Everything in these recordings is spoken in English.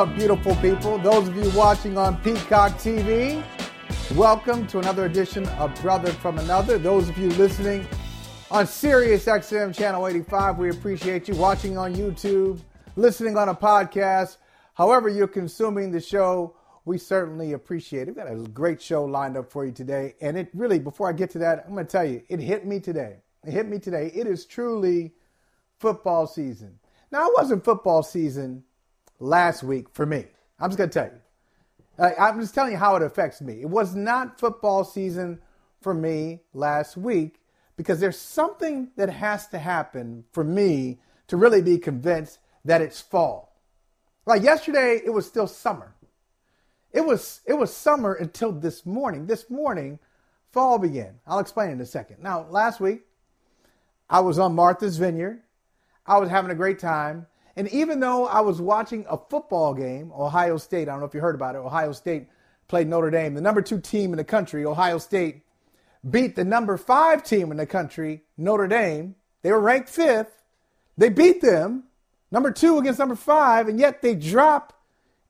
Up, beautiful people? Those of you watching on Peacock TV, welcome to another edition of Brother from Another. Those of you listening on Sirius XM Channel 85, we appreciate you watching on YouTube, listening on a podcast. However, you're consuming the show, we certainly appreciate it. We've got a great show lined up for you today. And it really, before I get to that, I'm going to tell you, it hit me today. It hit me today. It is truly football season. Now, it wasn't football season last week for me. I'm just going to tell you. I'm just telling you how it affects me. It was not football season for me last week because there's something that has to happen for me to really be convinced that it's fall. Like yesterday, it was still summer. It was it was summer until this morning. This morning, fall began. I'll explain in a second. Now, last week, I was on Martha's Vineyard I was having a great time. And even though I was watching a football game, Ohio State, I don't know if you heard about it, Ohio State played Notre Dame, the number two team in the country, Ohio State, beat the number five team in the country, Notre Dame. They were ranked fifth. They beat them, number two against number five, and yet they drop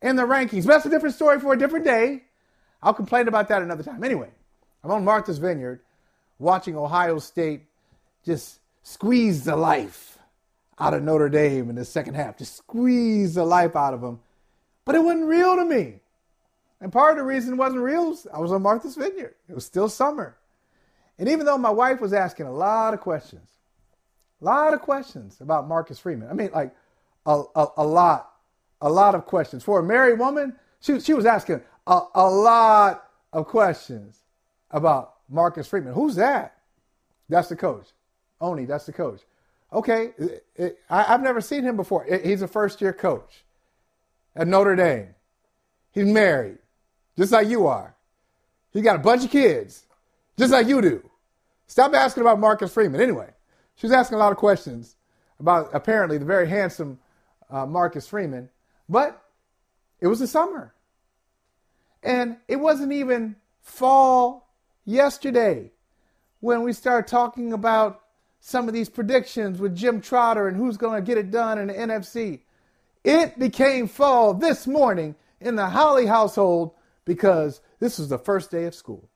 in the rankings. But that's a different story for a different day. I'll complain about that another time. Anyway, I'm on Martha's Vineyard watching Ohio State just squeeze the life out of Notre Dame in the second half, just squeeze the life out of them. But it wasn't real to me. And part of the reason it wasn't real, was I was on Martha's Vineyard. It was still summer. And even though my wife was asking a lot of questions, a lot of questions about Marcus Freeman, I mean, like a, a, a lot, a lot of questions. For a married woman, she, she was asking a, a lot of questions about Marcus Freeman. Who's that? That's the coach. Oni, that's the coach. Okay, it, it, I, have never seen him before. He's a first year coach at Notre Dame. He's married, just like you are. He got a bunch of kids, just like you do. Stop asking about Marcus Freeman. Anyway, she was asking a lot of questions about apparently the very handsome uh, Marcus Freeman, but it was the summer. And it wasn't even fall yesterday when we started talking about some of these predictions with Jim Trotter and who's going to get it done in the NFC. It became fall this morning in the Holly household because this was the first day of school.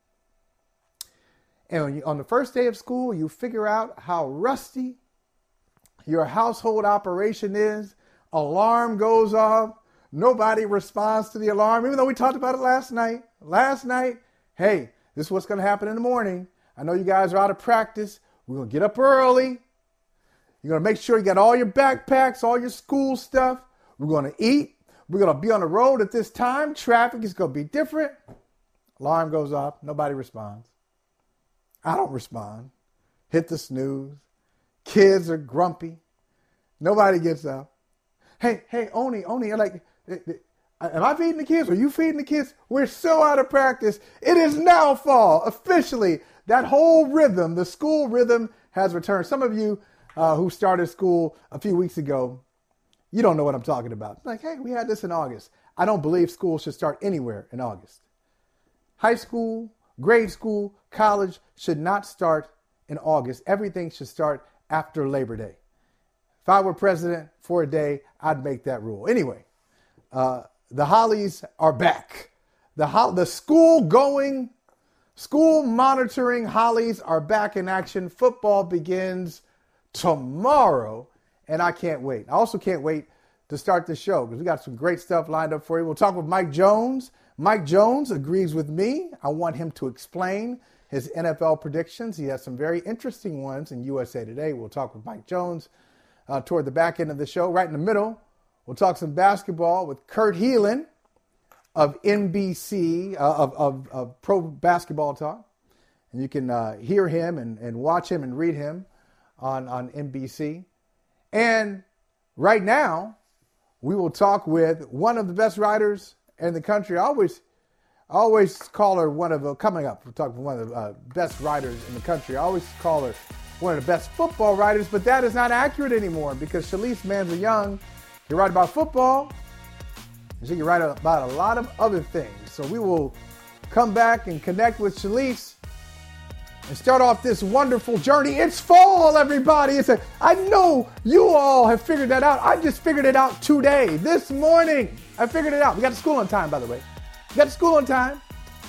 And on the first day of school, you figure out how rusty your household operation is. Alarm goes off. Nobody responds to the alarm, even though we talked about it last night. Last night, hey, this is what's going to happen in the morning. I know you guys are out of practice. We're going to get up early. You're going to make sure you got all your backpacks, all your school stuff. We're going to eat. We're going to be on the road at this time. Traffic is going to be different. Alarm goes off. Nobody responds. I don't respond. Hit the snooze. Kids are grumpy. Nobody gets up. Hey, hey, Oni, Oni, like, am I feeding the kids? Are you feeding the kids? We're so out of practice. It is now fall. Officially, that whole rhythm, the school rhythm, has returned. Some of you uh, who started school a few weeks ago, you don't know what I'm talking about. Like, hey, we had this in August. I don't believe school should start anywhere in August. High school, grade school, college should not start in August. Everything should start after Labor Day. If I were president for a day, I'd make that rule. Anyway, uh, the Hollies are back. The, ho- the school going School monitoring Hollies are back in action. Football begins tomorrow, and I can't wait. I also can't wait to start the show because we got some great stuff lined up for you. We'll talk with Mike Jones. Mike Jones agrees with me. I want him to explain his NFL predictions. He has some very interesting ones in USA Today. We'll talk with Mike Jones uh, toward the back end of the show. Right in the middle, we'll talk some basketball with Kurt Helin of NBC, uh, of, of, of, Pro Basketball Talk. And you can uh, hear him and, and watch him and read him on, on NBC. And right now, we will talk with one of the best writers in the country. I always, always call her one of the, coming up, we're talking one of the uh, best writers in the country. I always call her one of the best football writers, but that is not accurate anymore because Shalise Manza Young, you write about football, and she can write about a lot of other things. So we will come back and connect with Shalise and start off this wonderful journey. It's fall, everybody. It's a, I know you all have figured that out. I just figured it out today, this morning. I figured it out. We got to school on time, by the way. We got to school on time.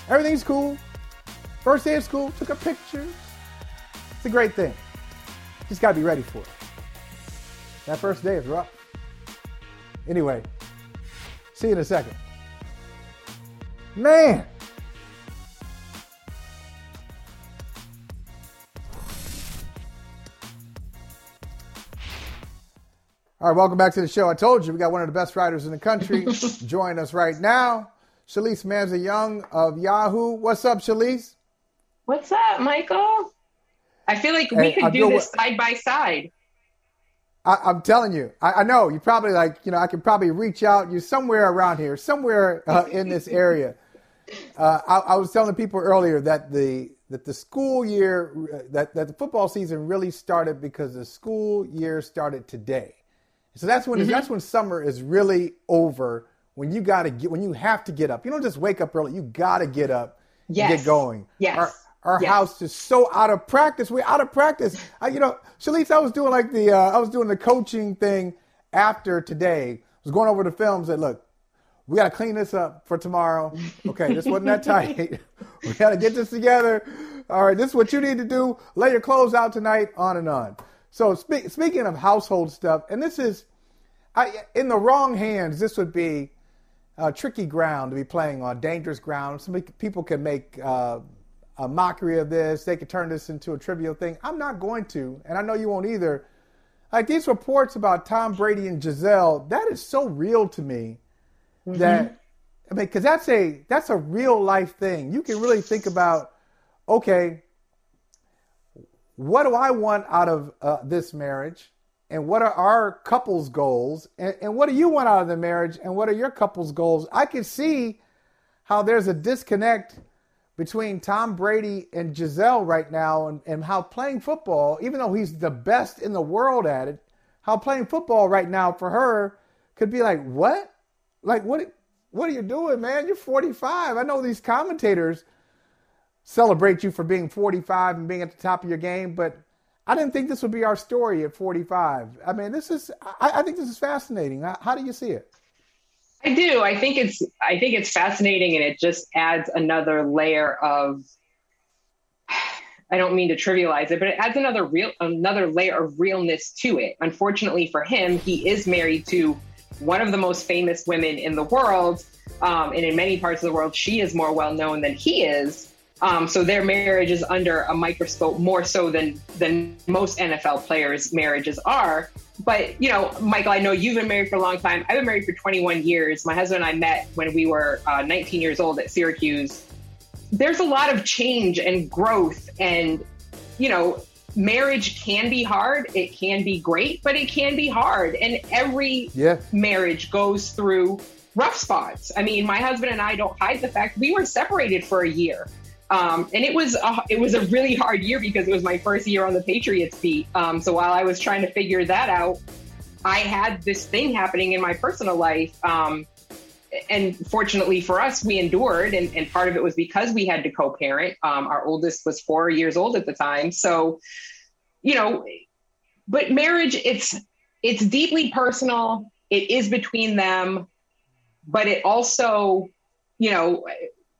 Everything's cool. First day of school, took a picture. It's a great thing. Just got to be ready for it. That first day is rough. Anyway, see you in a second. Man. All right, welcome back to the show. I told you we got one of the best writers in the country. Join us right now, Shalise Manza Young of Yahoo. What's up, Shalise? What's up, Michael? I feel like we hey, could do this side by side. I, am telling you, I, I, know you probably like, you know, I could probably reach out. You're somewhere around here, somewhere uh, in this area. Uh, I, I, was telling people earlier that the that the school year that that the football season really started because the school year started today. So that's when mm-hmm. that's when summer is really over. When you got to get when you have to get up. You don't just wake up early. You got to get up yes. and get going. Yes. Our, our yes. house is so out of practice. We're out of practice. I, you know, Shalise, I was doing like the uh, I was doing the coaching thing after today. I was going over the films. That look, we got to clean this up for tomorrow. Okay, this wasn't that tight. we got to get this together. All right, this is what you need to do. Lay your clothes out tonight. On and on. So spe- speaking of household stuff, and this is I, in the wrong hands, this would be a tricky ground to be playing on, dangerous ground. Some people can make uh, a mockery of this. They could turn this into a trivial thing. I'm not going to, and I know you won't either. Like these reports about Tom Brady and Gisele, that is so real to me mm-hmm. that I mean, because that's a that's a real life thing. You can really think about, okay, what do I want out of uh, this marriage? And what are our couple's goals? And, and what do you want out of the marriage? And what are your couple's goals? I can see how there's a disconnect between Tom Brady and Gisele right now, and, and how playing football, even though he's the best in the world at it, how playing football right now for her could be like, what? Like, what? What are you doing, man? You're 45. I know these commentators celebrate you for being 45 and being at the top of your game, but I didn't think this would be our story at 45. I mean, this is, I, I think this is fascinating. How, how do you see it? I do. I think it's, I think it's fascinating and it just adds another layer of, I don't mean to trivialize it, but it adds another real, another layer of realness to it. Unfortunately for him, he is married to one of the most famous women in the world. Um, and in many parts of the world, she is more well known than he is. Um, so their marriage is under a microscope more so than than most NFL players' marriages are. But you know, Michael, I know you've been married for a long time. I've been married for 21 years. My husband and I met when we were uh, 19 years old at Syracuse. There's a lot of change and growth, and you know, marriage can be hard. It can be great, but it can be hard. And every yeah. marriage goes through rough spots. I mean, my husband and I don't hide the fact we were separated for a year. Um, and it was a, it was a really hard year because it was my first year on the Patriots beat. Um, so while I was trying to figure that out, I had this thing happening in my personal life. Um, and fortunately for us, we endured, and, and, part of it was because we had to co-parent. Um, our oldest was four years old at the time, so you know. But marriage, it's it's deeply personal. It is between them, but it also, you know,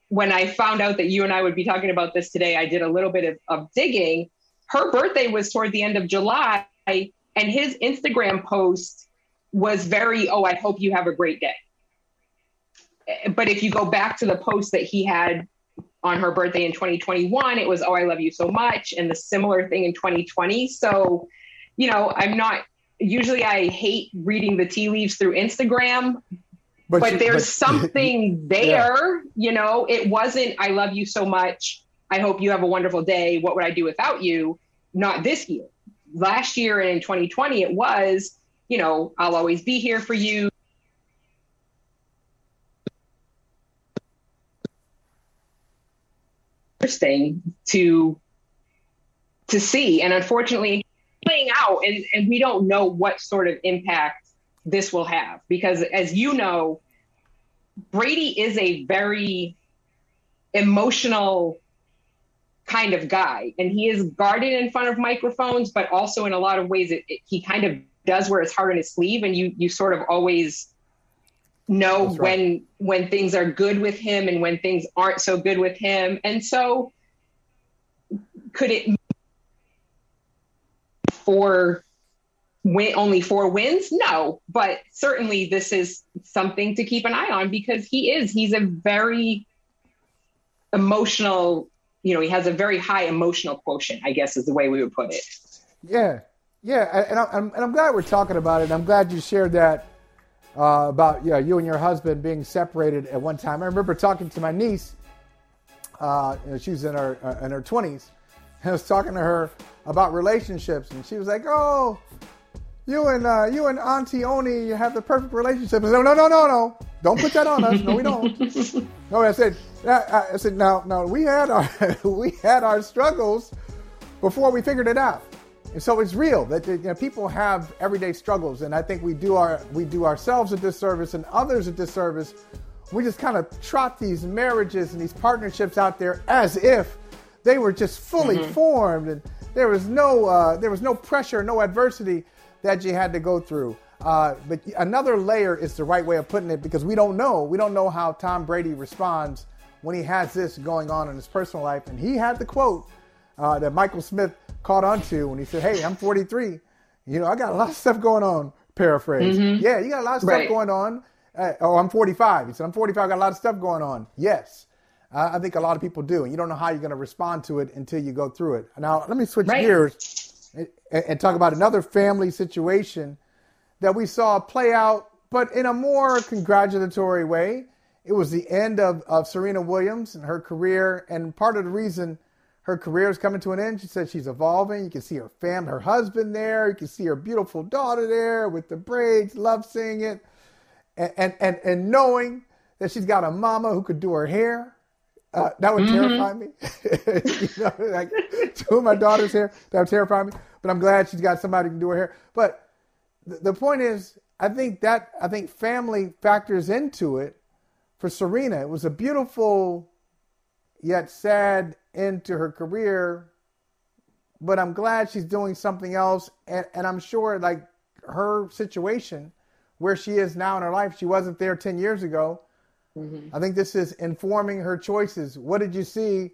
when I found out that you and I would be talking about this today, I did a little bit of, of digging. Her birthday was toward the end of July, and his Instagram post was very, oh, I hope you have a great day. Eh, but if you go back to the post that he had on her birthday in 2021, it was, oh, I love you so much. And the similar thing in 2020. So, you know, I'm not, usually I hate reading the tea leaves through Instagram, but, but there's but, something there, yeah. you know, it wasn't, I love you so much. I hope you have a wonderful day. What would I do without you? Not this year. Last year and in 2020, it was, you know, I'll always be here for you. Interesting to to see, and unfortunately, playing out, and, and we don't know what sort of impact this will have. Because as you know brady is a very emotional kind of guy. And he is guarded in front of microphones but also in a lot of ways it, it, he kind of does wear his heart on his sleeve. And you you sort of always know right. when when things are good with him and when things aren't so good with him. And so could it for win only four wins? No, but certainly this is something to keep an eye on because he is he's a very emotional. You know, he has a very high emotional quotient. I guess is the way we would put it. Yeah, yeah, and I'm and I'm glad we're talking about it. I'm glad you shared that uh, about yeah you and your husband being separated at one time. I remember talking to my niece. Uh, you know, she was in her uh, in her 20s. I was talking to her about relationships, and she was like, "Oh, you and uh, you and Auntie Oni have the perfect relationship. I said, no, no, no, no, no. Don't put that on us. No, we don't. no, I said, I said, no, no. We had our we had our struggles before we figured it out, and so it's real that you know, people have everyday struggles, and I think we do our we do ourselves a disservice and others a disservice. We just kind of trot these marriages and these partnerships out there as if they were just fully mm-hmm. formed and there was no uh, there was no pressure, no adversity that you had to go through. Uh, but another layer is the right way of putting it because we don't know. We don't know how Tom Brady responds when he has this going on in his personal life. And he had the quote uh, that Michael Smith caught onto when he said, Hey, I'm 43. You know, I got a lot of stuff going on. Paraphrase. Mm-hmm. Yeah, you got a lot of stuff right. going on. Uh, oh, I'm 45. He said, I'm 45. I got a lot of stuff going on. Yes. Uh, I think a lot of people do. And you don't know how you're going to respond to it until you go through it. Now, let me switch right. gears and talk about another family situation that we saw play out, but in a more congratulatory way. It was the end of, of Serena Williams and her career. And part of the reason her career is coming to an end, she said she's evolving. You can see her family, her husband there. You can see her beautiful daughter there with the braids. Love seeing it. And, and, and, and knowing that she's got a mama who could do her hair. Uh, that would mm-hmm. terrify me. you know, like two of my daughters' hair, that would terrify me but I'm glad she's got somebody who can do her hair. But th- the point is, I think that I think family factors into it for Serena. It was a beautiful yet sad end to her career, but I'm glad she's doing something else. And, and I'm sure, like her situation, where she is now in her life, she wasn't there 10 years ago. Mm-hmm. I think this is informing her choices. What did you see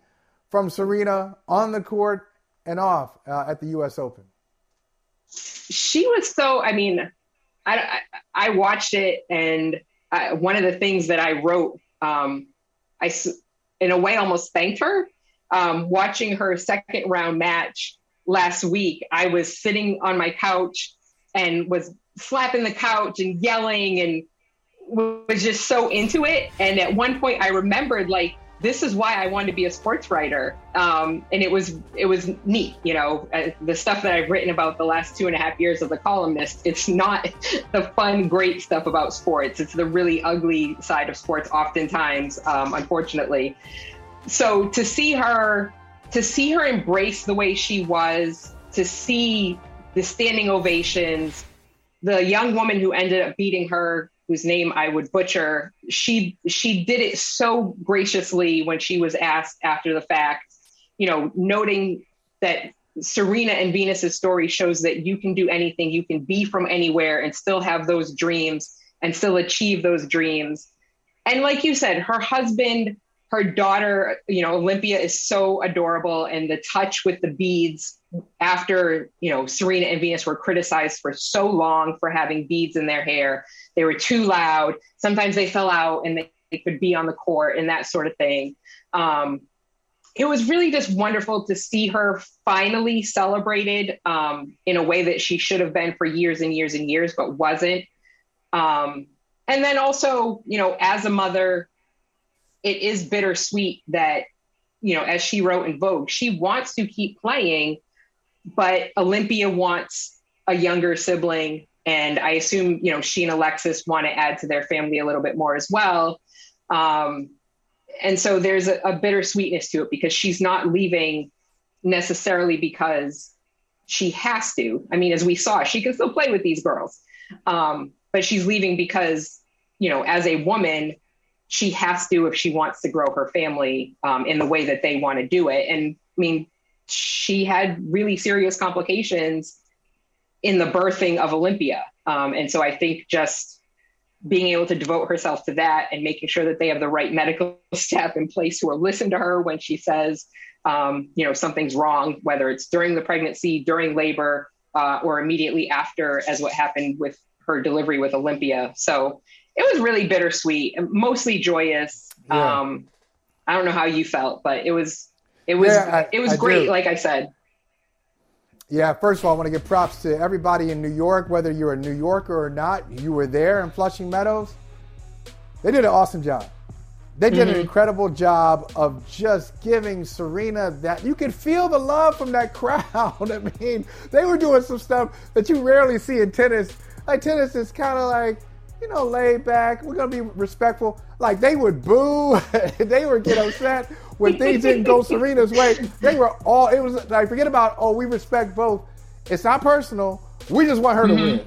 from Serena on the court and off uh, at the U.S. Open? She was so. I mean, I I, watched it, and I, one of the things that I wrote, um, I in a way almost thanked her. Um, watching her second round match last week, I was sitting on my couch and was slapping the couch and yelling and was just so into it. And at one point, I remembered like this is why I wanted to be a sports writer. Um, and it was it was neat, you know, uh, the stuff that I've written about the last two and a half years of the columnist. It's not the fun, great stuff about sports. It's the really ugly side of sports, oftentimes, um, unfortunately. So to see her, to see her embrace the way she was, to see the standing ovations, the young woman who ended up beating her whose name I would butcher, she she did it so graciously when she was asked after the fact, you know, noting that Serena and Venus's story shows that you can do anything, you can be from anywhere and still have those dreams and still achieve those dreams. And like you said, her husband her daughter, you know, Olympia is so adorable, and the touch with the beads after you know Serena and Venus were criticized for so long for having beads in their hair. They were too loud. Sometimes they fell out and they, they could be on the court and that sort of thing. Um, it was really just wonderful to see her finally celebrated um, in a way that she should have been for years and years and years, but wasn't. Um, and then also, you know, as a mother, it is bittersweet that, you know, as she wrote in Vogue, she wants to keep playing, but Olympia wants a younger sibling. And I assume, you know, she and Alexis want to add to their family a little bit more as well. Um, and so there's a, a bittersweetness to it because she's not leaving necessarily because she has to. I mean, as we saw, she can still play with these girls, um, but she's leaving because, you know, as a woman, she has to if she wants to grow her family um, in the way that they want to do it. And I mean, she had really serious complications in the birthing of Olympia. Um, and so I think just being able to devote herself to that and making sure that they have the right medical staff in place who will listen to her when she says, um, you know, something's wrong, whether it's during the pregnancy, during labor, uh, or immediately after, as what happened with her delivery with Olympia. So it was really bittersweet, mostly joyous. Yeah. Um, I don't know how you felt, but it was it was yeah, I, it was I great. Do. Like I said. Yeah, first of all, I want to give props to everybody in New York, whether you're a New Yorker or not. You were there in Flushing Meadows. They did an awesome job. They did mm-hmm. an incredible job of just giving Serena that. You could feel the love from that crowd. I mean, they were doing some stuff that you rarely see in tennis. Like, tennis is kind of like, you know, laid back. We're to be respectful. Like, they would boo, they would get upset when things didn't go Serena's way, they were all, it was like, forget about, oh, we respect both. It's not personal. We just want her mm-hmm. to win.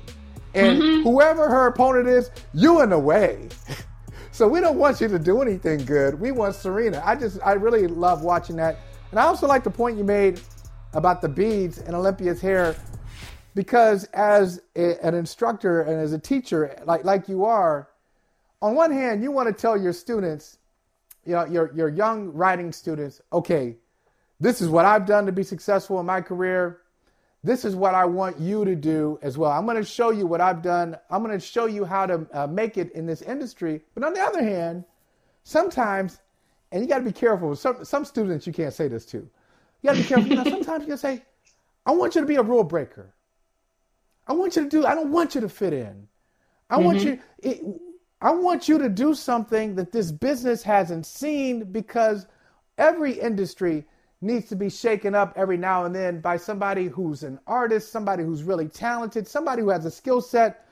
And mm-hmm. whoever her opponent is, you in the way. so we don't want you to do anything good. We want Serena. I just, I really love watching that. And I also like the point you made about the beads and Olympia's hair because as a, an instructor and as a teacher like like you are on one hand you want to tell your students you know, your, your young writing students, okay, this is what I've done to be successful in my career. This is what I want you to do as well. I'm going to show you what I've done. I'm going to show you how to uh, make it in this industry. But on the other hand, sometimes, and you got to be careful. Some some students you can't say this to. You got to be careful. You know, sometimes you can say, "I want you to be a rule breaker. I want you to do. I don't want you to fit in. I mm-hmm. want you." It, I want you to do something that this business hasn't seen because every industry needs to be shaken up every now and then by somebody who's an artist, somebody who's really talented, somebody who has a skill set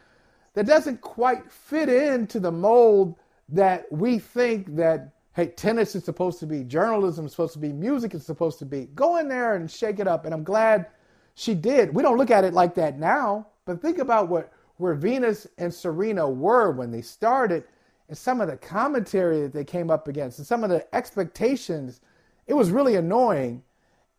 that doesn't quite fit into the mold that we think that hey tennis is supposed to be journalism is supposed to be music is supposed to be go in there and shake it up and i'm glad she did we don't look at it like that now but think about what where Venus and Serena were when they started and some of the commentary that they came up against and some of the expectations, it was really annoying.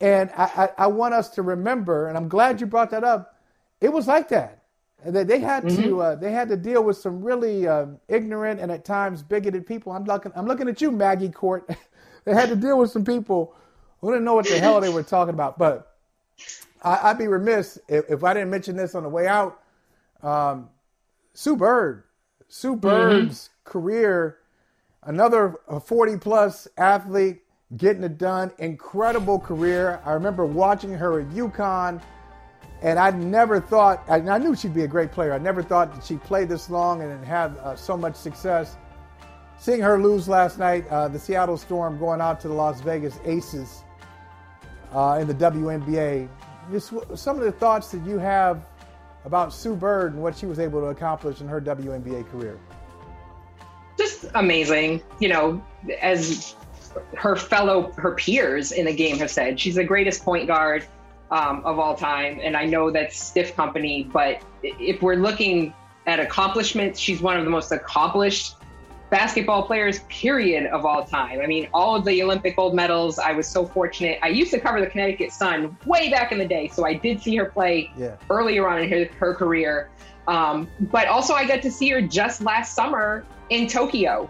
And I, I, I want us to remember, and I'm glad you brought that up, it was like that. That they had mm-hmm. to uh, they had to deal with some really um, ignorant and at times bigoted people. I'm looking I'm looking at you, Maggie Court. they had to deal with some people who didn't know what the hell they were talking about. But I, would be remiss if, if I didn't mention this on the way out. Um, Sue Bird, Sue mm-hmm. Bird's mm-hmm. career, another 40 plus athlete getting it done. Incredible career. I remember watching her at UConn, and I never thought, I, I knew she'd be a great player. I never thought that she'd play this long and have uh, so much success. Seeing her lose last night, uh, the Seattle Storm going out to the Las Vegas Aces uh, in the WNBA. Just some of the thoughts that you have about Sue Bird and what she was able to accomplish in her WNBA career? Just amazing. You know, as her fellow, her peers in the game have said, she's the greatest point guard um, of all time. And I know that's stiff company, but if we're looking at accomplishments, she's one of the most accomplished basketball players, period, of all time. I mean, all of the Olympic gold medals. I was so fortunate. I used to cover the Connecticut Sun way back in the day, so I did see her play yeah. earlier on in her, her career. Um, but also, I got to see her just last summer in Tokyo.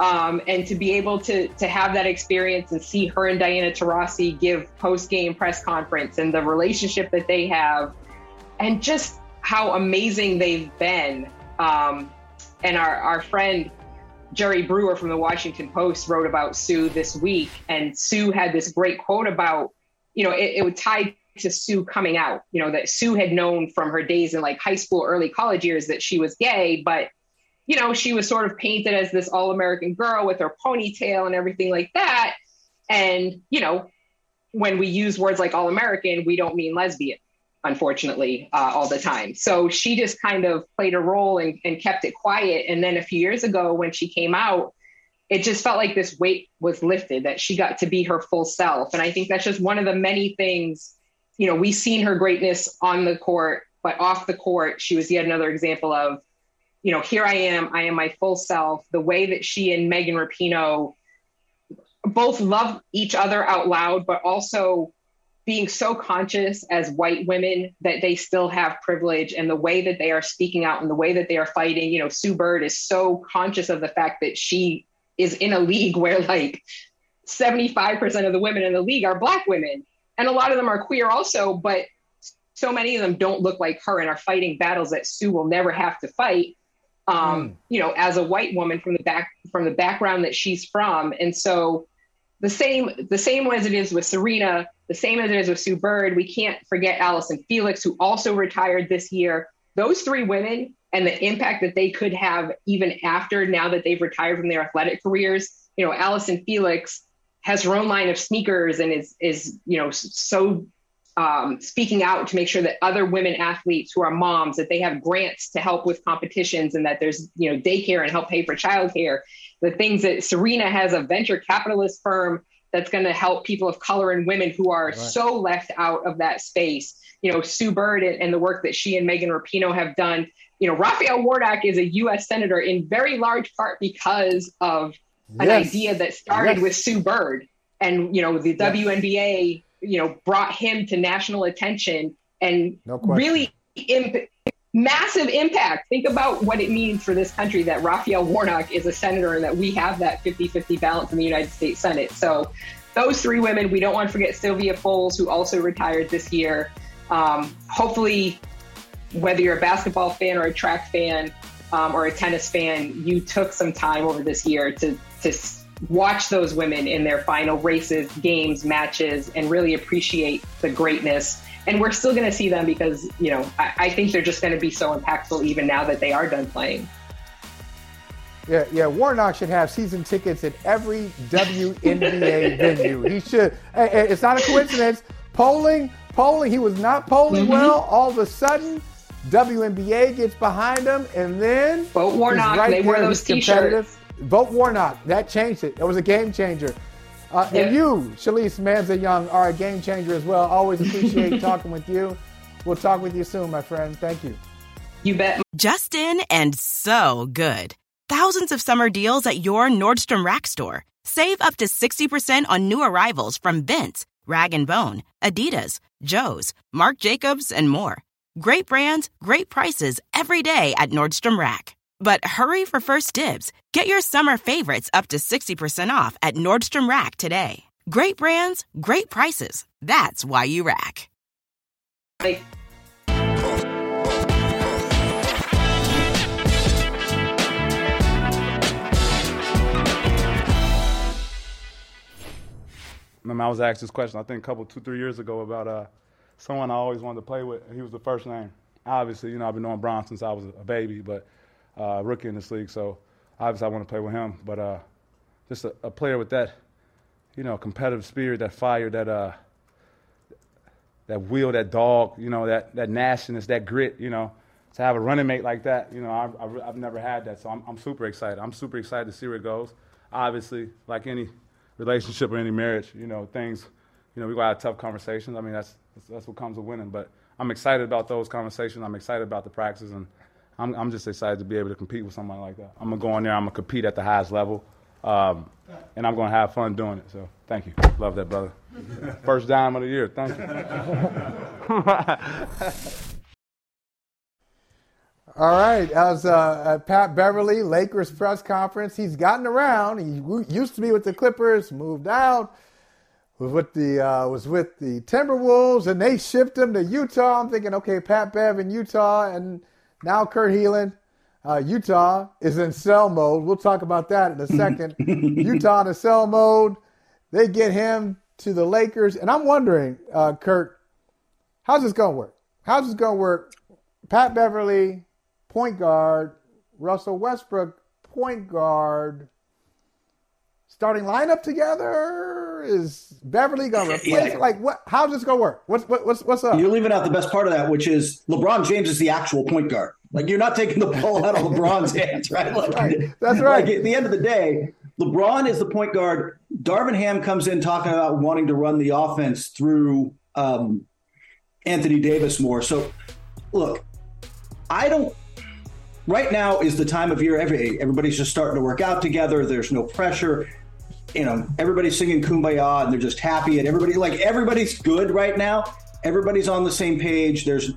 Um, and to be able to to have that experience and see her and Diana Taurasi give post game press conference and the relationship that they have, and just how amazing they've been. Um, and our our friend Jerry Brewer from the Washington Post wrote about Sue this week, and Sue had this great quote about, you know, it, it would tie to Sue coming out. You know, that Sue had known from her days in like high school, early college years that she was gay, but you know, she was sort of painted as this all American girl with her ponytail and everything like that. And, you know, when we use words like all American, we don't mean lesbian, unfortunately, uh, all the time. So she just kind of played a role and, and kept it quiet. And then a few years ago, when she came out, it just felt like this weight was lifted, that she got to be her full self. And I think that's just one of the many things, you know, we've seen her greatness on the court, but off the court, she was yet another example of you know, here I am, I am my full self. The way that she and Megan Rapinoe both love each other out loud, but also being so conscious as white women that they still have privilege and the way that they are speaking out and the way that they are fighting. You know, Sue Bird is so conscious of the fact that she is in a league where like 75% of the women in the league are black women. And a lot of them are queer also, but so many of them don't look like her and are fighting battles that Sue will never have to fight um, mm. you know, as a white woman from the back from the background that she's from. And so the same the same as it is with Serena, the same as it is with Sue Bird, we can't forget Allyson Felix, who also retired this year. Those three women and the impact that they could have even after now that they've retired from their athletic careers. You know, Allyson Felix has her own line of sneakers and is is you know so um, speaking out to make sure that other women athletes who are moms that they have grants to help with competitions and that there's you know daycare and help pay for childcare the things that serena has a venture capitalist firm that's going to help people of color and women who are right. so left out of that space you know sue bird and, and the work that she and megan rapinoe have done you know raphael warnock is a u.s senator in very large part because of an idea that started yes. with sue bird and you know the yes. WNBA you know brought him to national attention and no really imp- massive impact. Think about what it means for this country that Raphael Warnock is a senator and that we have that 50-50 balance in the United States Senate. So those three women, we don't want to forget Sylvia Fowles, who also retired this year. Um, hopefully, whether you're a basketball fan or a track fan um, or a tennis fan, you took some time over this year to to watch those women in their final races, games, matches, and really appreciate the greatness. And we're still going to see them because, you know, I, I think they're just going to be so impactful even now that they are done playing. Yeah, yeah. Warnock should have season tickets at every WNBA venue. He should. It's not a coincidence. Polling, polling. He was not polling mm-hmm. well. All of a sudden, WNBA gets behind him, and then vote Warnock. Right they wear those T-shirts. Vote Warnock. That changed it. It was a game changer. Uh, yeah. And you, Shalise Manza Young, are a game changer as well. Always appreciate talking with you. We'll talk with you soon, my friend. Thank you. You bet. Justin and so good. Thousands of summer deals at your Nordstrom Rack store. Save up to 60% on new arrivals from Vince, Rag & Bone, Adidas, Joe's, Marc Jacobs, and more. Great brands, great prices every day at Nordstrom Rack. But hurry for first dibs. Get your summer favorites up to 60% off at Nordstrom Rack today. Great brands, great prices. That's why you rack. Hey. Remember, I was asked this question, I think, a couple, two, three years ago about uh, someone I always wanted to play with. He was the first name. Obviously, you know, I've been knowing Bron since I was a baby, but uh, rookie in this league. So obviously I want to play with him. But uh, just a, a, player with that, you know, competitive spirit, that fire, that uh, that will, that dog, you know, that that nastiness, that grit, you know. To have a running mate like that, you know, I've, I've, I've never had that. So I'm, I'm super excited. I'm super excited to see where it goes. Obviously, like any relationship or any marriage, you know, things, you know, we got to have tough conversations. I mean, that's, that's what comes with winning. But I'm excited about those conversations. I'm excited about the practices, and I'm, I'm just excited to be able to compete with someone like that. I'm gonna go in there. I'm gonna compete at the highest level, um, and I'm gonna have fun doing it. So thank you. Love that, brother. First dime of the year. Thank you. All right, as uh, Pat Beverley, Lakers press conference, he's gotten around. He used to be with the Clippers, moved out, was with the uh, was with the Timberwolves, and they shipped him to Utah. I'm thinking, okay, Pat Bev in Utah, and now Kurt Helin, uh, Utah is in sell mode. We'll talk about that in a second. Utah in a sell mode. They get him to the Lakers, and I'm wondering, uh, Kurt, how's this going to work? How's this going to work? Pat Beverley, point guard, Russell Westbrook, point guard. Starting lineup together is Beverley going to replace? Yeah. Like what? How's this going to work? What's what, what's what's up? You're leaving out the best part of that, which is LeBron James is the actual point guard. Like you're not taking the ball out of LeBron's hands, right? Like, That's right. That's right. Like, at the end of the day, LeBron is the point guard. Darvin Ham comes in talking about wanting to run the offense through um, Anthony Davis more. So, look, I don't right now is the time of year every everybody's just starting to work out together there's no pressure you know everybody's singing kumbaya and they're just happy and everybody like everybody's good right now everybody's on the same page there's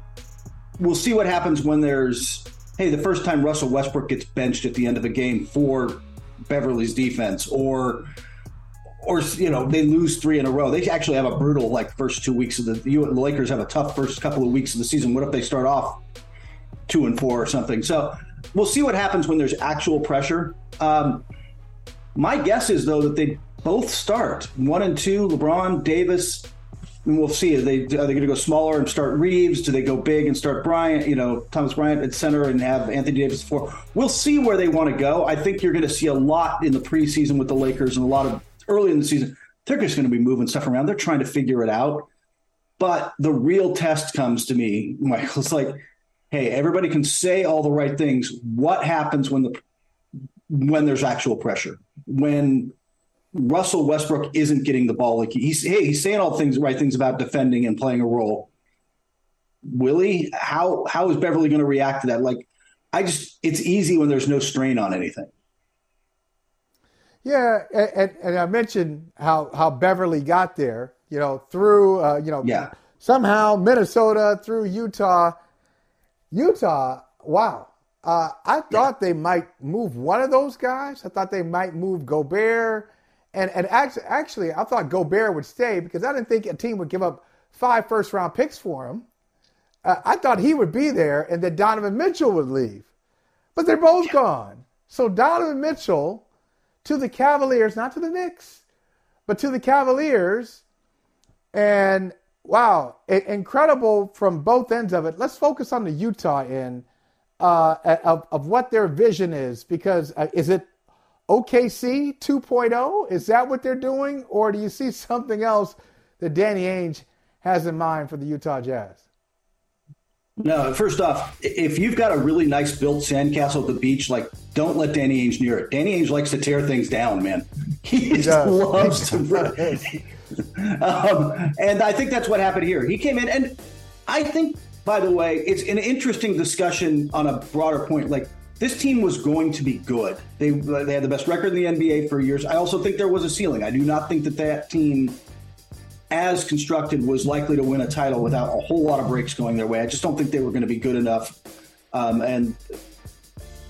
we'll see what happens when there's hey the first time russell westbrook gets benched at the end of a game for Beverley's defense or or you know they lose three in a row they actually have a brutal like first two weeks of the the lakers have a tough first couple of weeks of the season what if they start off two and four or something. So we'll see what happens when there's actual pressure. Um, my guess is though that they both start one and two. LeBron, Davis. And we'll see. Are they are they going to go smaller and start Reaves? Do they go big and start Bryant? You know, Thomas Bryant at center and have Anthony Davis four. We'll see where they want to go. I think you're going to see a lot in the preseason with the Lakers and a lot of early in the season. They're just going to be moving stuff around. They're trying to figure it out. But the real test comes to me, Michael. It's like hey, everybody can say all the right things. What happens when the when there's actual pressure? When Russell Westbrook isn't getting the ball, like he's hey, he's saying all things right things about defending and playing a role. Willie, how how is Beverley going to react to that? Like, I just it's easy when there's no strain on anything. Yeah, and, and I mentioned how how Beverley got there. You know, through uh, you know, yeah. somehow Minnesota through Utah Utah, wow. Uh, I thought yeah. they might move one of those guys. I thought they might move Gobert. And, and actually, actually, I thought Gobert would stay because I didn't think a team would give up five first round picks for him. Uh, I thought he would be there and that Donovan Mitchell would leave. But they're both yeah. gone. So Donovan Mitchell to the Cavaliers, not to the Knicks, but to the Cavaliers. And wow, incredible from both ends of it. Let's focus on the Utah end uh, of, of what their vision is because uh, is it OKC 2.0? Is that what they're doing? Or do you see something else that Danny Ainge has in mind for the Utah Jazz? No, first off, if you've got a really nice built sandcastle at the beach, like don't let Danny Ainge near it. Danny Ainge likes to tear things down, man. He, he loves to. um, and I think that's what happened here. He came in, and I think, by the way, it's an interesting discussion on a broader point. Like this team was going to be good. They they had the best record in the NBA for years. I also think there was a ceiling. I do not think that that team, as constructed, was likely to win a title without a whole lot of breaks going their way. I just don't think they were going to be good enough. Um, and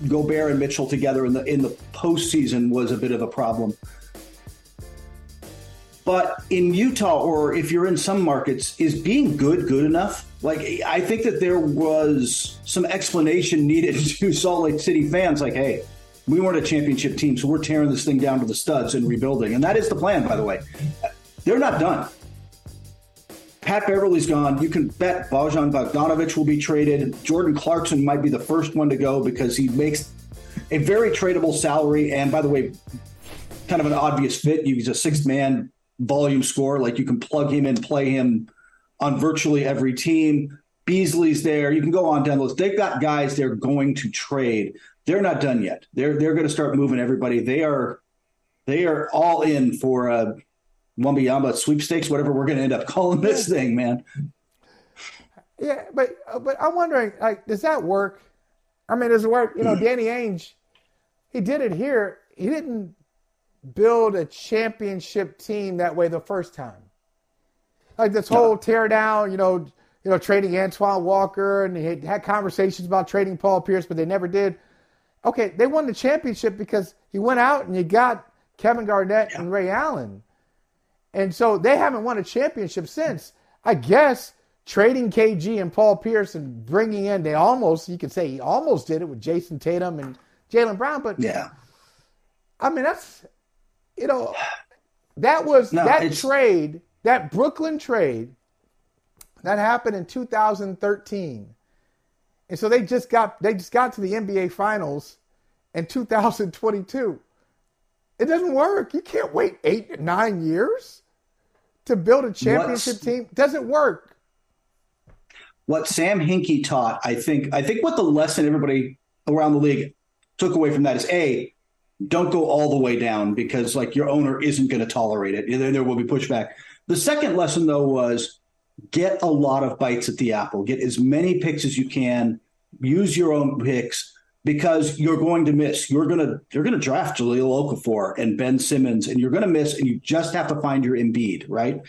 Gobert and Mitchell together in the in the postseason was a bit of a problem. But in Utah, or if you're in some markets, is being good good enough? Like, I think that there was some explanation needed to Salt Lake City fans, like, hey, we weren't a championship team, so we're tearing this thing down to the studs and rebuilding. And that is the plan, by the way. They're not done. Pat Beverley's gone. You can bet Bojan Bogdanovic will be traded. Jordan Clarkson might be the first one to go because he makes a very tradable salary. And by the way, kind of an obvious fit. He's a sixth man volume score. Like you can plug him in, play him on virtually every team. Beasley's there. You can go on down those. They've got guys they're going to trade. They're not done yet. They're they're going to start moving everybody. They are they are all in for uh, a Wembanyama sweepstakes, whatever we're going to end up calling this thing, man. Yeah, but but I'm wondering, like, does that work? I mean, does it work? You know, mm-hmm. Danny Ainge, he did it here. He didn't build a championship team that way the first time. Like this whole tear down, you know, you know, trading Antoine Walker, and they had conversations about trading Paul Pierce, but they never did. Okay, they won the championship because he went out and you got Kevin Garnett yeah. and Ray Allen. And so they haven't won a championship since. I guess trading KG and Paul Pierce and bringing in, they almost, you could say he almost did it with Jayson Tatum and Jaylen Brown. But yeah, I mean, that's, you know, that was no, that trade, that Brooklyn trade that happened in 2013. And so they just got they just got to the NBA finals in 2022. It doesn't work. You can't wait eight, nine years to build a championship What's, team. It doesn't work. What Sam Hinkie taught, I think, I think what the lesson everybody around the league took away from that is a don't go all the way down because like your owner isn't going to tolerate it. There, there will be pushback. The second lesson though was get a lot of bites at the apple. Get as many picks as you can. Use your own picks because you're going to miss. You're gonna you're gonna draft Jahlil Okafor and Ben Simmons, and you're gonna miss, and you just have to find your Embiid, right?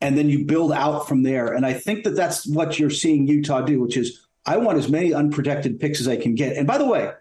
And then you build out from there. And I think that that's what you're seeing Utah do, which is I want as many unprotected picks as I can get. And by the way,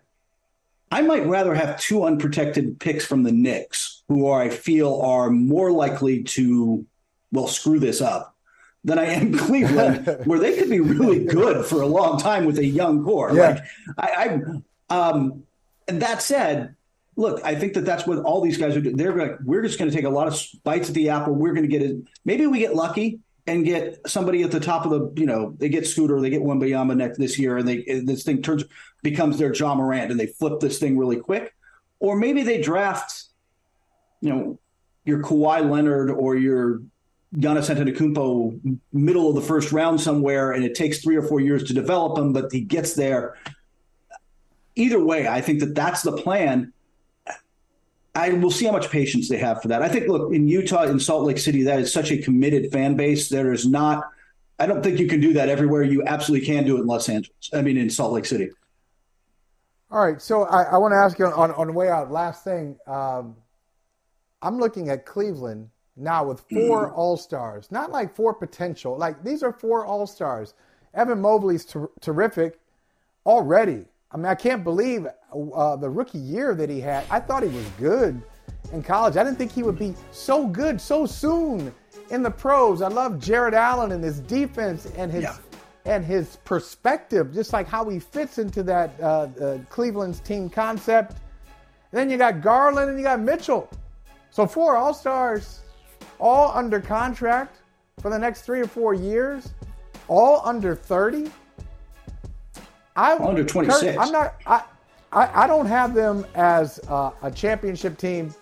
I might rather have two unprotected picks from the Knicks, who are, I feel are more likely to well screw this up than I am Cleveland, where they could be really good for a long time with a young core. Yeah. Like I, I um, and that said, look, I think that that's what all these guys are doing. They're like, we're just going to take a lot of bites at the apple. We're going to get it. Maybe we get lucky and get somebody at the top of the, you know, they get Scooter, they get Wembanyama next this year, and they this thing turns becomes their Ja Morant, and they flip this thing really quick. Or maybe they draft, you know, your Kawhi Leonard or your Giannis Antetokounmpo middle of the first round somewhere, and it takes three or four years to develop him, but he gets there. Either way, I think that that's the plan. I will see how much patience they have for that. I think, look, in Utah, in Salt Lake City, that is such a committed fan base. There is not, I don't think you can do that everywhere. You absolutely can do it in Los Angeles. I mean, in Salt Lake City. All right. So I, I want to ask you on, on the way out, last thing. Um, I'm looking at Cleveland now with four mm-hmm. All Stars, not like four potential. Like these are four All Stars. Evan Mobley's ter- terrific already. I mean, I can't believe uh, the rookie year that he had. I thought he was good in college. I didn't think he would be so good so soon in the pros. I love Jarrett Allen and his defense and his yeah. and his perspective, just like how he fits into that uh, uh, Cleveland's team concept. And then you got Garland and you got Mitchell. So four All Stars all under contract for the next three or four years, all under 30. I under 26. I'm not. I, I, I don't have them as uh, a championship team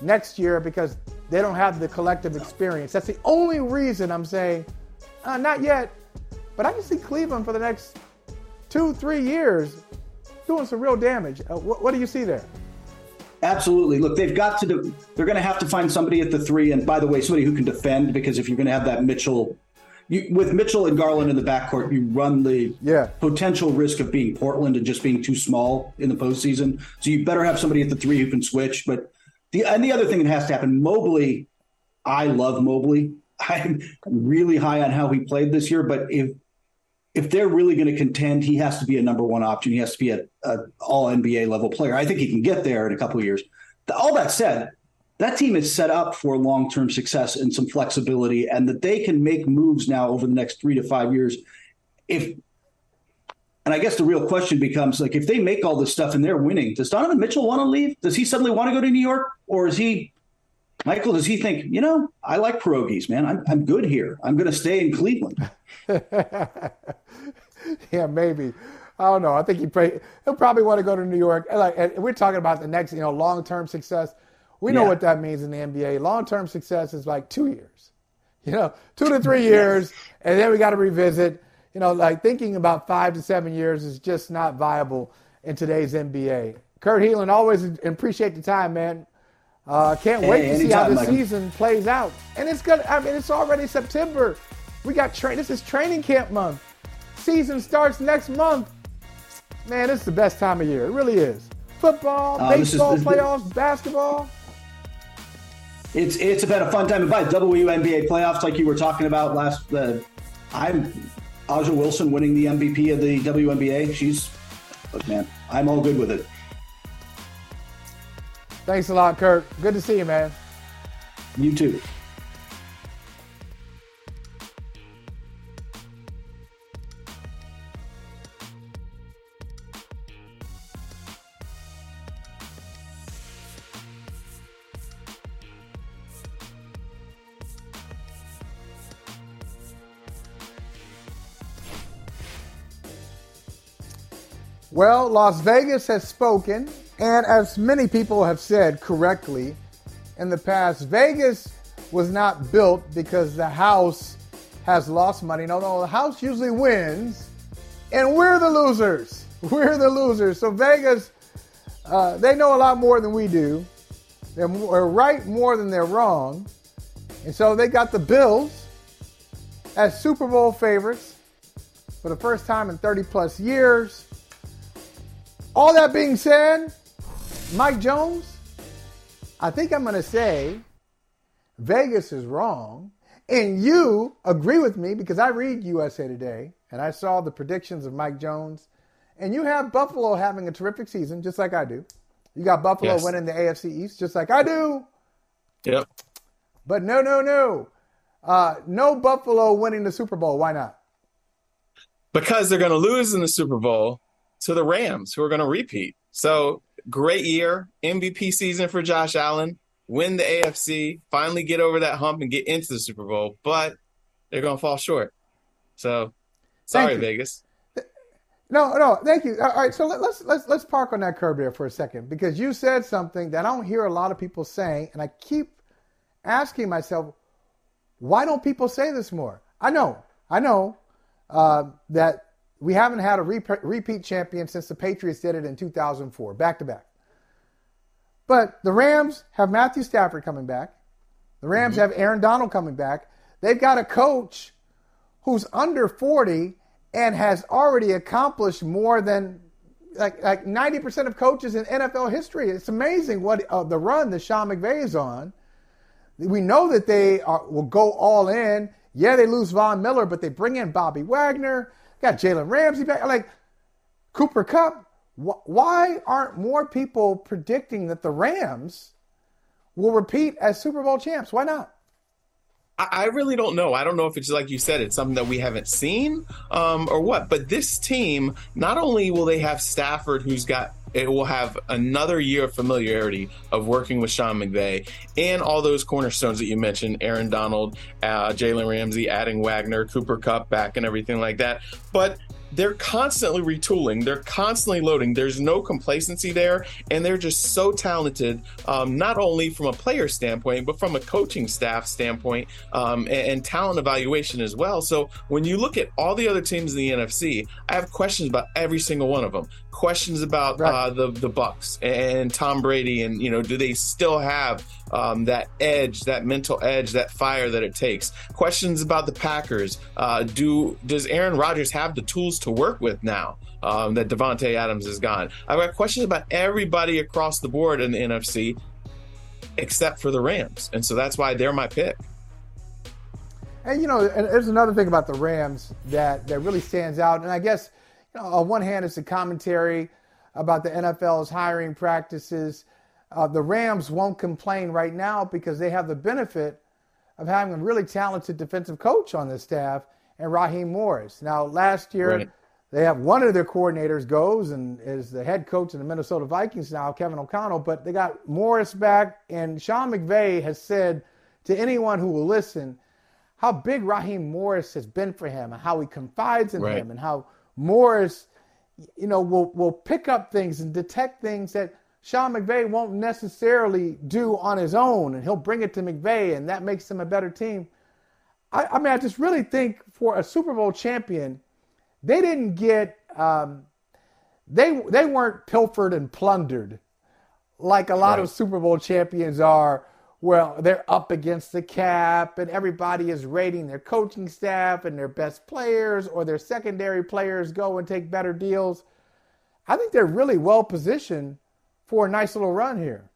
next year because they don't have the collective experience. That's the only reason I'm saying uh, not yet. But I can see Cleveland for the next two, three years doing some real damage. Uh, what, what do you see there? Absolutely. Look, they've got to they're going to have to find somebody at the three. And by the way, somebody who can defend, because if you're going to have that Mitchell, you, with Mitchell and Garland in the backcourt, you run the yeah. potential risk of being Portland and just being too small in the postseason. So you better have somebody at the three who can switch. But the, and the other thing that has to happen, Mobley, I love Mobley. I'm really high on how he played this year. But if, if they're really going to contend, he has to be a number one option. He has to be a, a all NBA level player. I think he can get there in a couple of years. All that said, that team is set up for long term success and some flexibility, and that they can make moves now over the next three to five years. If and I guess the real question becomes like if they make all this stuff and they're winning, does Donovan Mitchell want to leave? Does he suddenly want to go to New York, or is he Michael? Does he think you know I like pierogies, man? I'm I'm good here. I'm going to stay in Cleveland. yeah, maybe. I don't know. I think he he'll probably want to go to New York. Like, we're talking about the next, you know, long term success. We know yeah. what that means in the NBA. Long term success is like two years, you know, two to three years, and then we got to revisit. You know, like thinking about five to seven years is just not viable in today's NBA. Kurt Helin, always appreciate the time, man. Uh, can't wait hey, to see how the season plays out. And it's good. I mean, it's already September. We got train. This is training camp month. Season starts next month. Man, this is the best time of year. It really is. Football, uh, baseball, is, playoffs, basketball. It's it's been a fun time to buy WNBA playoffs, like you were talking about last. Uh, I'm A'ja Wilson winning the MVP of the WNBA. She's, look, man, I'm all good with it. Thanks a lot, Kurt. Good to see you, man. You too. Well, Las Vegas has spoken, and as many people have said correctly in the past, Vegas was not built because the house has lost money. No, no, the house usually wins, and we're the losers. We're the losers. So Vegas, uh, they know a lot more than we do. They're, right more than they're wrong, and so they got the Bills as Super Bowl favorites for the first time in 30 plus years. All that being said, Mike Jones, I think I'm going to say Vegas is wrong. And you agree with me because I read USA Today and I saw the predictions of Mike Jones. And you have Buffalo having a terrific season, just like I do. You got Buffalo yes. winning the AFC East, just like I do. Yep. But no, no, no. Uh, no Buffalo winning the Super Bowl. Why not? Because they're going to lose in the Super Bowl to the Rams, who are going to repeat. So great year, MVP season for Josh Allen, win the AFC, finally get over that hump and get into the Super Bowl, but they're going to fall short. So sorry, Vegas. No, no, thank you. All right, so let, us let's let's park on that curb there for a second because you said something that I don't hear a lot of people saying, and I keep asking myself, why don't people say this more? I know, I know uh, that we haven't had a repeat champion since the Patriots did it in 2004, back to back. But the Rams have Matthew Stafford coming back. The Rams mm-hmm. have Aaron Donald coming back. They've got a coach who's under 40 and has already accomplished more than like like 90% of coaches in NFL history. It's amazing what uh, the run that Sean McVay is on. We know that they are, will go all in. Yeah, they lose Von Miller, but they bring in Bobby Wagner. Got Jalen Ramsey back. Like Cooper Kupp. Why aren't more people predicting that the Rams will repeat as Super Bowl champs? Why not? I really don't know. I don't know if it's like you said, it's something that we haven't seen um, or what. But this team, not only will they have Stafford, who's got it will have another year of familiarity of working with Sean McVay and all those cornerstones that you mentioned Aaron Donald, uh, Jalen Ramsey, adding Wagner, Cooper Kupp back, and everything like that. But they're constantly retooling. They're constantly loading. There's no complacency there. And they're just so talented um, not only from a player standpoint but from a coaching staff standpoint um, and, and, talent evaluation as well. So when you look at all the other teams in the nfc i have questions about every single one of them questions about right. uh, the the bucks and tom brady and you know do they still have um, that edge, that mental edge, that fire that it takes. Questions about the Packers. Uh, do does Aaron Rodgers have the tools to work with now um, that Davante Adams is gone? I've got questions about everybody across the board in the NFC, except for the Rams, and so that's why they're my pick. And you know, and there's another thing about the Rams that that really stands out, and I guess you know, on one hand, it's a commentary about the NFL's hiring practices. Uh, the Rams won't complain right now because they have the benefit of having a really talented defensive coach on the staff and Raheem Morris. Now, last year, right. they have one of their coordinators goes and is the head coach of the Minnesota Vikings now, Kevin O'Connell, but they got Morris back, and Sean McVay has said to anyone who will listen how big Raheem Morris has been for him and how he confides in right. him and how Morris, you know, will, will pick up things and detect things that – Sean McVay won't necessarily do on his own, and he'll bring it to McVay, and that makes them a better team. I, I mean, I just really think for a Super Bowl champion, they didn't get um, they they weren't pilfered and plundered like a lot right. of Super Bowl champions are. Well, they're up against the cap, and everybody is rating their coaching staff and their best players, or their secondary players go and take better deals. I think they're really well positioned for a nice little run here.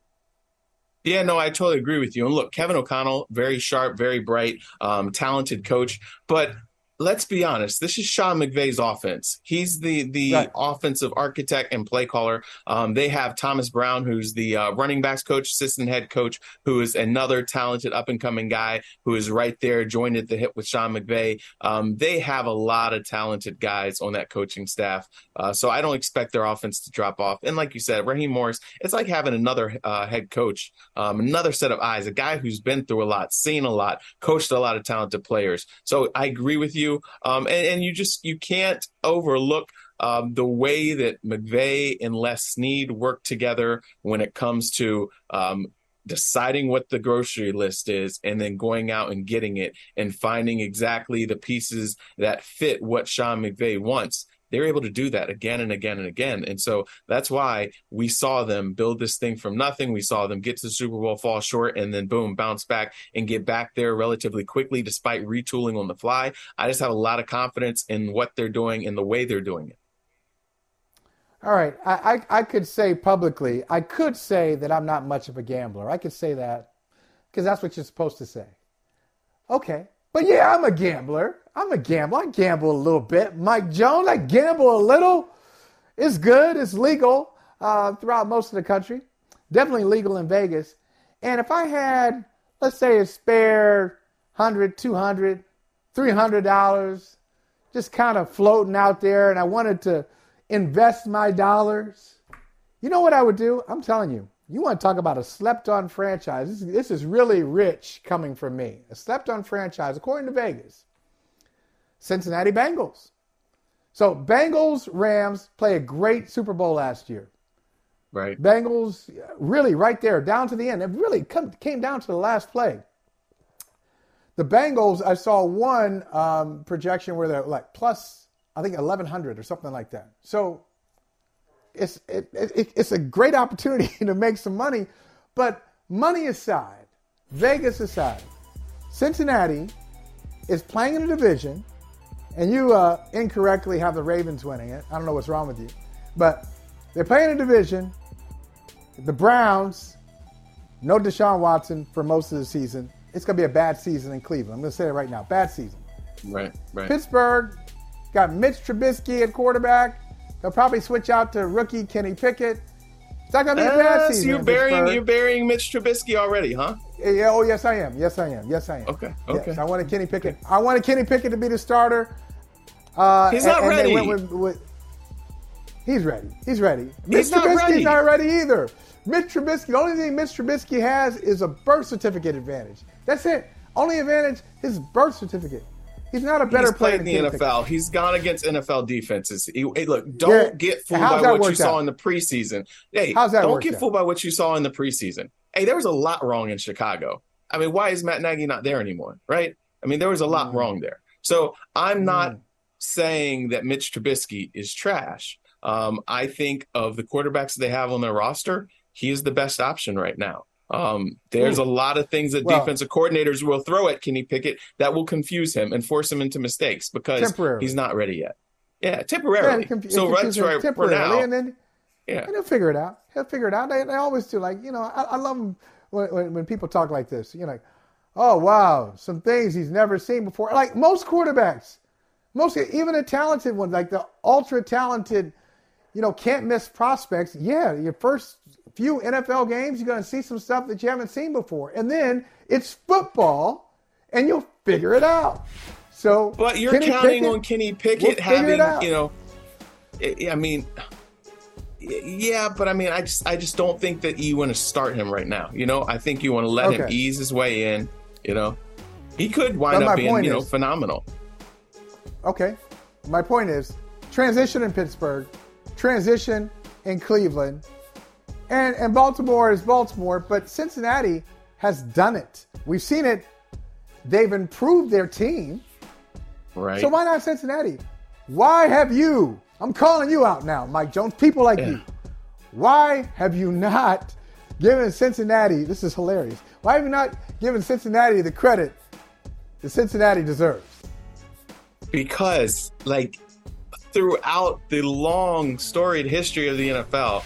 Yeah, no, I totally agree with you. And look, Kevin O'Connell, very sharp, very bright, um, talented coach. But let's be honest. This is Sean McVay's offense. He's the the right. offensive architect and play caller. Um, they have Thomas Brown, who's the uh, running backs coach, assistant head coach, who is another talented up and coming guy who is right there, joined at the hip with Sean McVay. Um, they have a lot of talented guys on that coaching staff, uh, so I don't expect their offense to drop off. And like you said, Raheem Morris, it's like having another uh, head coach, um, another set of eyes, a guy who's been through a lot, seen a lot, coached a lot of talented players. So I agree with you. Um, and, and, you just you can't overlook um, the way that McVay and Les Snead work together when it comes to um, deciding what the grocery list is and then going out and getting it and finding exactly the pieces that fit what Sean McVay wants they're able to do that again and again and again. And so that's why we saw them build this thing from nothing. We saw them get to the Super Bowl, fall short, and then boom, bounce back and get back there relatively quickly despite retooling on the fly. I just have a lot of confidence in what they're doing and the way they're doing it. All right. I, I, I could say publicly, I could say that I'm not much of a gambler. I could say that because that's what you're supposed to say. Okay. But yeah, I'm a gambler. I'm a gambler. I gamble a little bit. Mike Jones, I gamble a little. It's good. It's legal uh, throughout most of the country. Definitely legal in Vegas. And if I had, let's say, a spare 100 200 $300 just kind of floating out there and I wanted to invest my dollars, you know what I would do? I'm telling you, you want to talk about a slept on franchise. This, this is really rich coming from me. A slept on franchise, according to Vegas, Cincinnati Bengals. So, Bengals Rams play a great Super Bowl last year. Right. Bengals really right there, down to the end. It really come, came down to the last play. The Bengals, I saw one um, projection where they're like plus, I think 1,100 or something like that. So it's it, it, it's a great opportunity to make some money. But money aside, Vegas aside, Cincinnati is playing in a division, and you uh, incorrectly have the Ravens winning it. I don't know what's wrong with you, but they're playing a division. The Browns, no Deshaun Watson for most of the season. It's going to be a bad season in Cleveland. I'm going to say it right now. Bad season. Right, right. Pittsburgh got Mitch Trubisky at quarterback. They'll probably switch out to rookie Kenny Pickett. It's not gonna be a bad uh, season. So you're burying you're burying Mitch Trubisky already, huh? Yeah. Oh yes, I am. Yes, I am. Yes, I am. Okay. Okay. Yes, I wanted Kenny Pickett. I wanted Kenny Pickett to be the starter. Uh, he's not and, ready. With, with, he's ready. He's ready. Mitch not Trubisky's ready. not ready either. Mitch Trubisky. The only thing Mitch Trubisky has is a birth certificate advantage. That's it. Only advantage his birth certificate. He's not a better He's player in the NFL. He's gone against NFL defenses. He, hey, look, don't yeah. get fooled by what you out? saw in the preseason. Hey, How's that don't get out? fooled by what you saw in the preseason. Hey, there was a lot wrong in Chicago. I mean, why is Matt Nagy not there anymore? Right? I mean, there was a lot mm. wrong there. So I'm not mm. saying that Mitch Trubisky is trash. Um, I think of the quarterbacks they have on their roster, he is the best option right now. Um, there's Ooh. a lot of things that well, defensive coordinators will throw at Kenny Pickett that will confuse him and force him into mistakes because he's not ready yet. Yeah, temporarily. Yeah, so that's right for now. And then, yeah, and he'll figure it out. He'll figure it out. They, they always do. Like you know, I, I love when, when, when people talk like this. You know, like, oh wow, some things he's never seen before. Like most quarterbacks, most even the talented ones, like the ultra talented, you know, can't miss prospects. Yeah, your first few NFL games, you're going to see some stuff that you haven't seen before. And then it's football, and you'll figure it out. So, but you're Kenny counting Pickett, on Kenny Pickett we'll having, you know, I mean, yeah, but I mean, I just, I just don't think that you want to start him right now. You know, I think you want to let okay. him ease his way in. You know, he could wind up being, you know, is, phenomenal. Okay, my point is transition in Pittsburgh, transition in Cleveland, and, and Baltimore is Baltimore, but Cincinnati has done it. We've seen it. They've improved their team. Right. So why not Cincinnati? Why have you, I'm calling you out now, Mike Jones, people like yeah. you, why have you not given Cincinnati, this is hilarious, why have you not given Cincinnati the credit that Cincinnati deserves? Because, like, throughout the long, storied history of the NFL,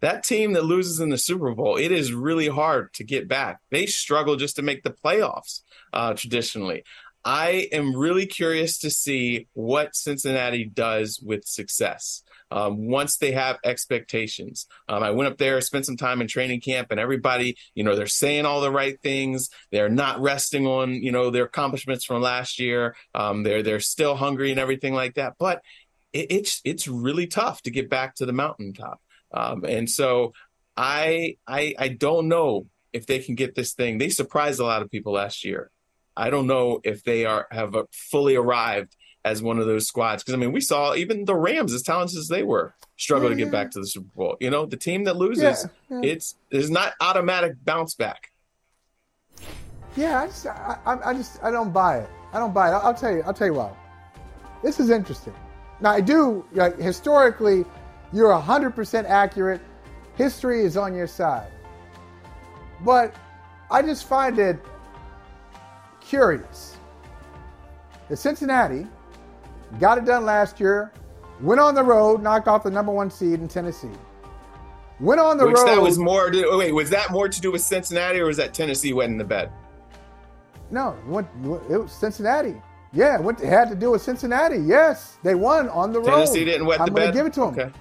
that team that loses in the Super Bowl, it is really hard to get back. They struggle just to make the playoffs uh, traditionally. I am really curious to see what Cincinnati does with success. Um, once they have expectations. Um, I went up there, spent some time in training camp, and everybody, you know, they're saying all the right things. They're not resting on, you know, their accomplishments from last year. Um, they're they're still hungry and everything like that. But it, it's it's really tough to get back to the mountaintop. Um, and so I I I don't know if they can get this thing. They surprised a lot of people last year. I don't know if they are have fully arrived as one of those squads because I mean we saw even the Rams, as talented as they were, struggle yeah, to get back to the Super Bowl. You know, the team that loses, yeah. it's there's not automatic bounce back. Yeah, I just I, I, just I don't buy it. I don't buy it. I'll, I'll tell you. I'll tell you why. This is interesting. Now I do like, historically, you're hundred percent accurate. History is on your side, but I just find it curious that Cincinnati got it done last year, went on the road, knocked off the number one seed in Tennessee. Went on the Which road. That was more. To, wait, was that more to do with Cincinnati, or was that Tennessee went in the bed? No, what it was Cincinnati. Yeah, what had to do with Cincinnati. Yes, they won on the Tennessee road. Tennessee didn't wet I'm the bed. I'm going to give it to them. Okay.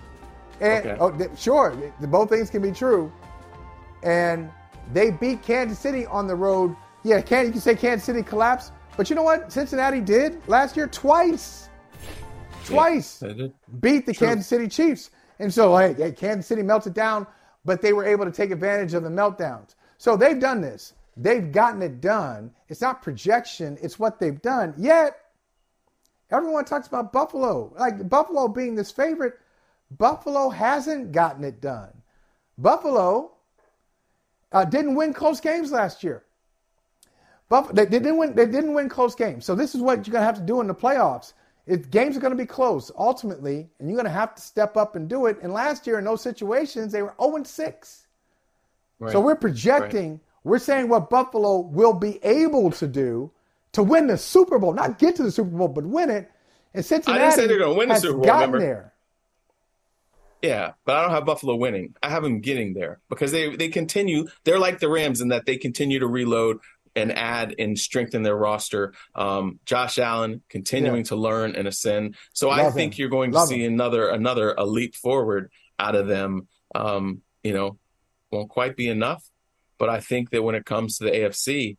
And okay. Oh, sure, both things can be true. And they beat Kansas City on the road. Yeah, can you can say Kansas City collapsed, but you know what Cincinnati did last year twice twice yeah, beat the True. Kansas City Chiefs. And so, hey, hey, Kansas City melted down, but they were able to take advantage of the meltdowns. So they've done this. They've gotten it done. It's not projection, it's what they've done. Yet, everyone talks about Buffalo, like Buffalo being this favorite. Buffalo hasn't gotten it done. Buffalo uh, didn't win close games last year. Buff- they, they, didn't win. They didn't win close games. So this is what you're gonna have to do in the playoffs. If games are going to be close ultimately, and you're going to have to step up and do it. And last year in those situations, they were 0 6. Right. So we're projecting, right. We're saying what Buffalo will be able to do to win the Super Bowl, not get to the Super Bowl, but win it. And Cincinnati I didn't say they're going to win the Super Bowl. Gotten remember? there. Yeah, but I don't have Buffalo winning. I have them getting there because they they continue. They're like the Rams in that they continue to reload and add and strengthen their roster. Um, Josh Allen continuing yeah. to learn and ascend. So Love I think him. you're going to Love see him. another another a leap forward out of them. Um, you know, won't quite be enough, but I think that when it comes to the AFC,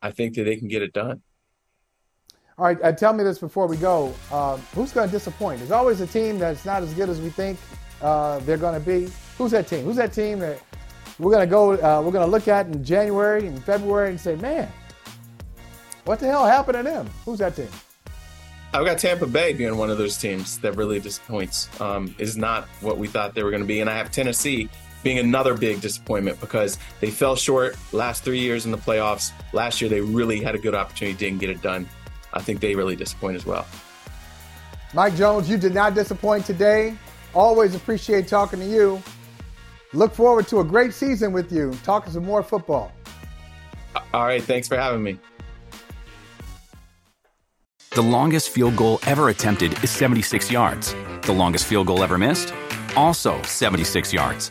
I think that they can get it done. All right, uh, tell me this before we go. Uh, who's going to disappoint? There's always a team that's not as good as we think uh, they're going to be. Who's that team? Who's that team that we're going to go, uh, we're going to look at in January and February and say, man, what the hell happened to them? Who's that team? I've got Tampa Bay being one of those teams that really disappoints. Um, is not what we thought they were going to be, and I have Tennessee being another big disappointment because they fell short last three years in the playoffs. Last year they really had a good opportunity, didn't get it done. I think they really disappoint as well. Mike Jones, you did not disappoint today. Always appreciate talking to you. Look forward to a great season with you, talking some more football. All right. Thanks for having me. The longest field goal ever attempted is 76 yards. The longest field goal ever missed? Also 76 yards.